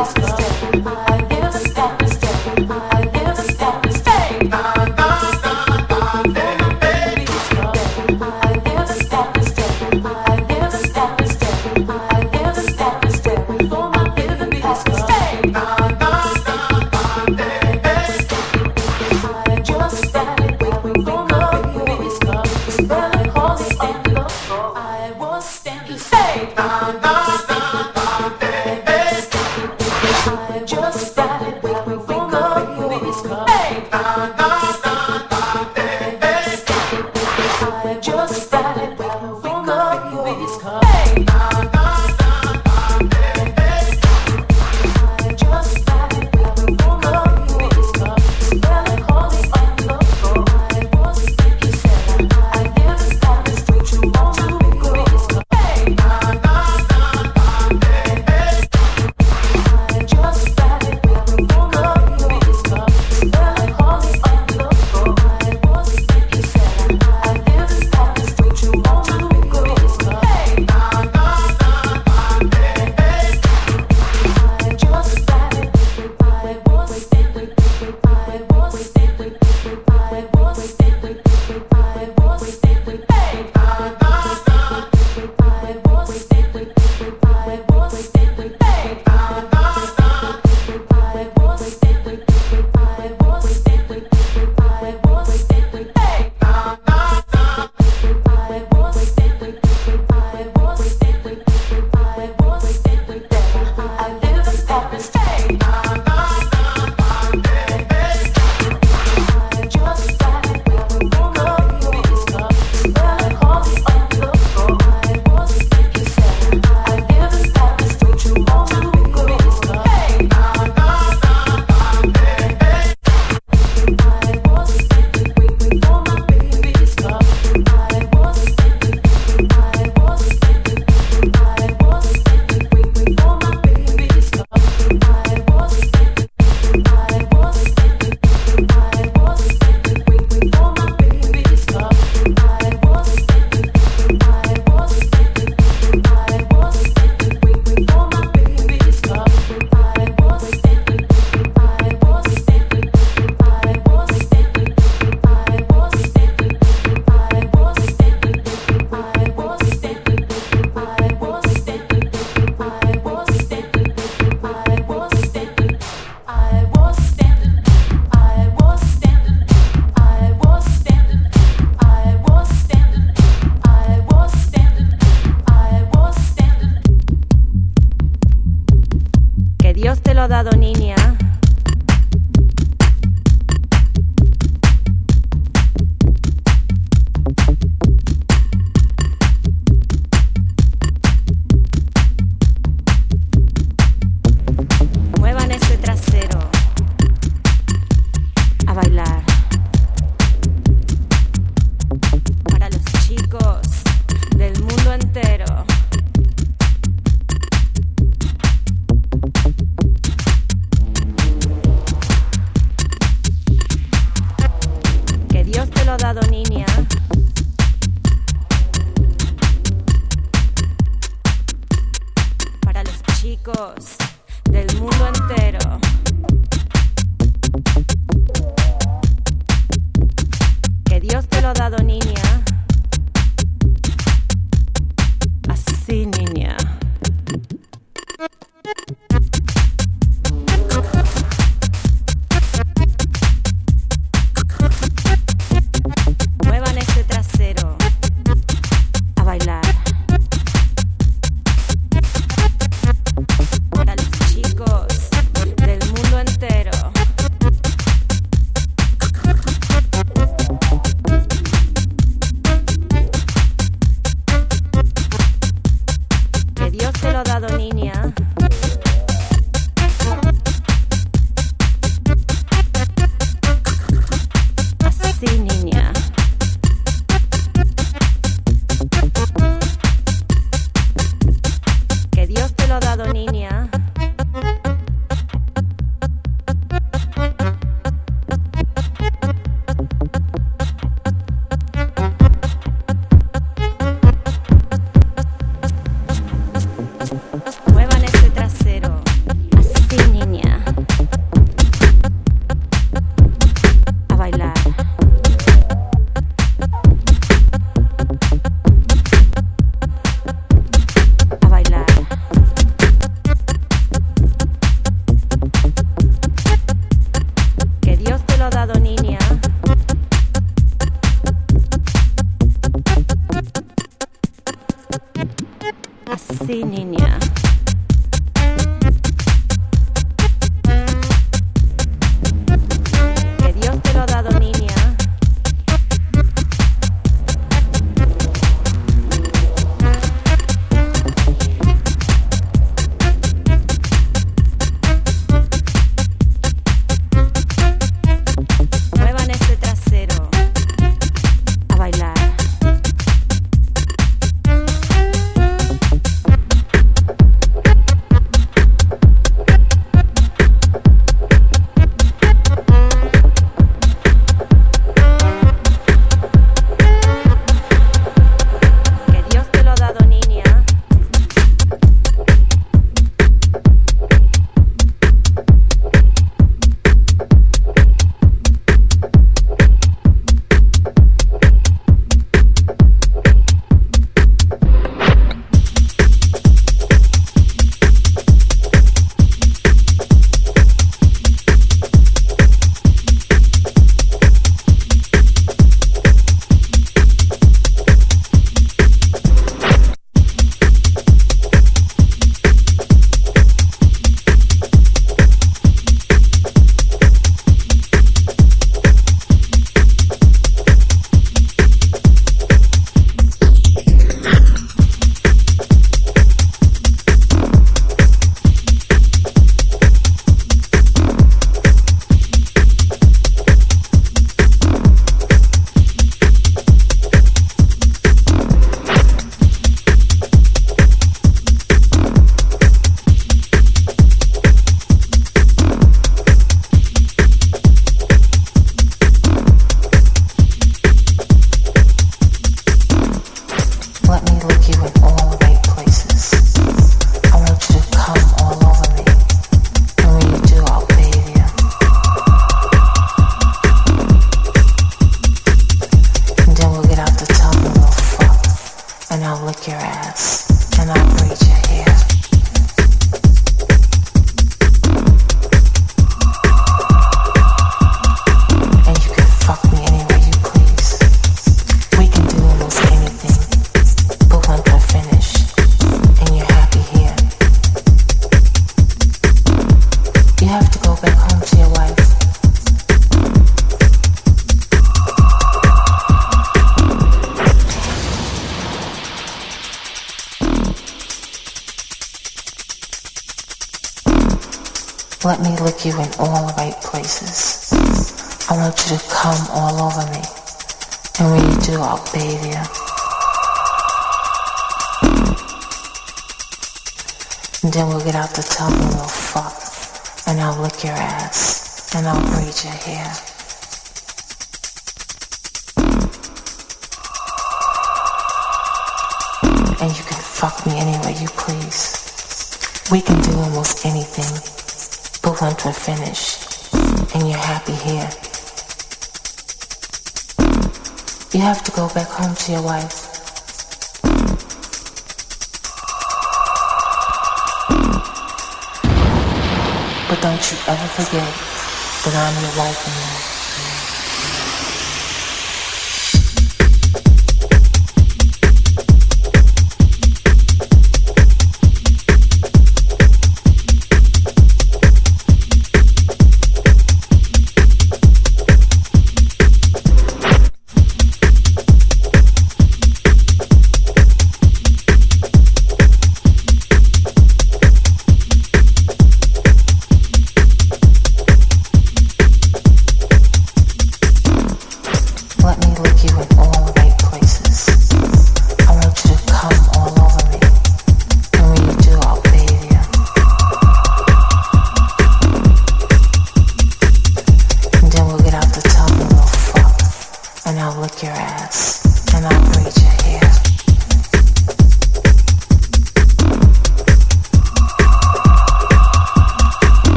you your wife. But don't you ever forget that I'm your wife and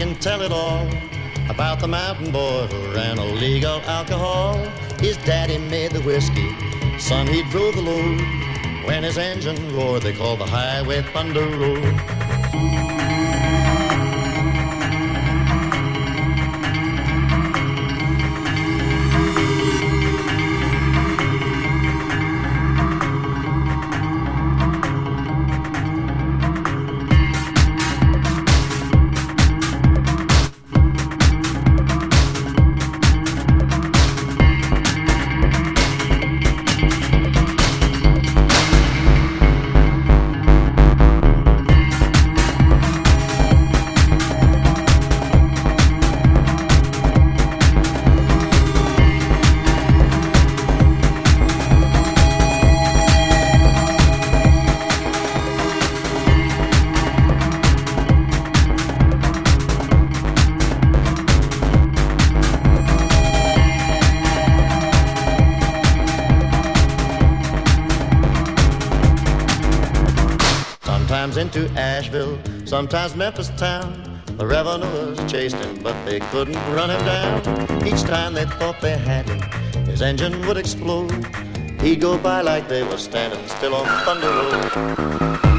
can tell it all about the mountain boy who ran illegal alcohol. His daddy made the whiskey, son he drove the load. When his engine roared, they called the highway Thunder Road. Into Asheville, sometimes Memphis town. The revenuers chased him, but they couldn't run him down. Each time they thought they had him, his engine would explode. He'd go by like they were standing still on Thunder Road.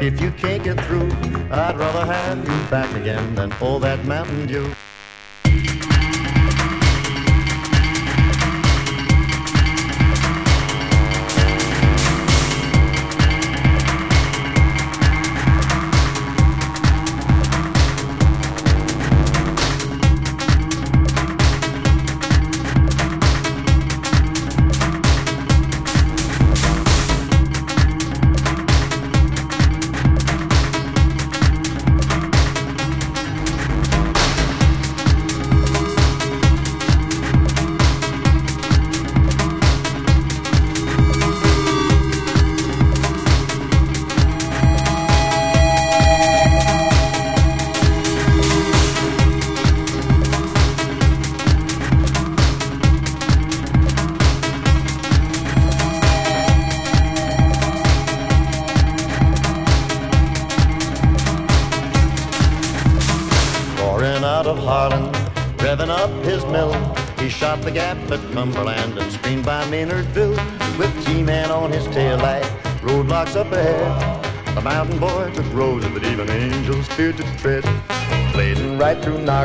If you can't get through, I'd rather have you back again than all that Mountain Dew.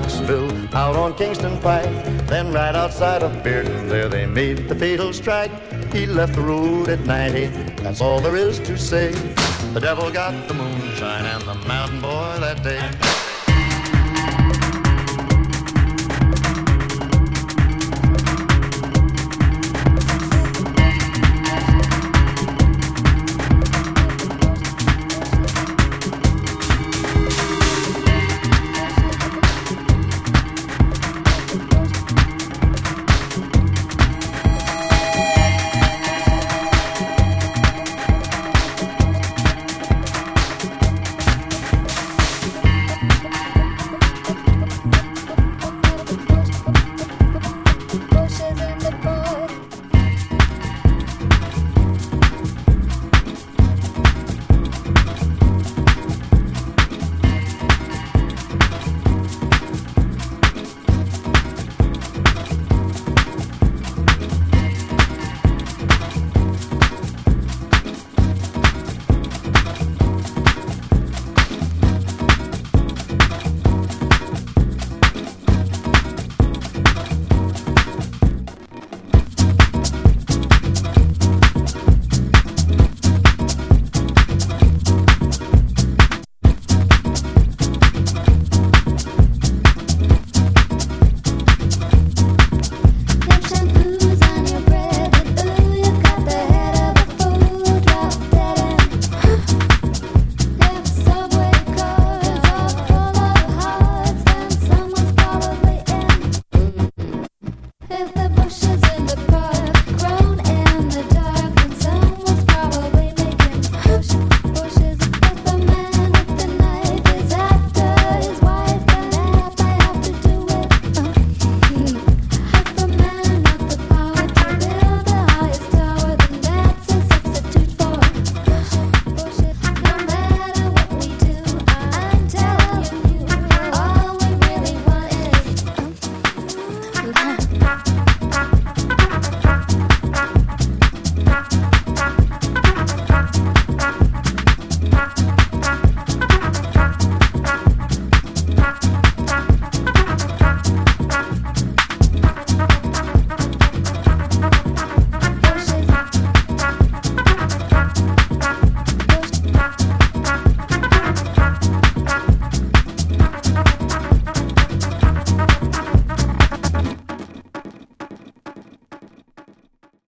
Knoxville, out on Kingston Pike. Then right outside of Bearden, there they made the fatal strike. He left the road at 90, that's all there is to say. The devil got the moonshine and the mountain boy that day.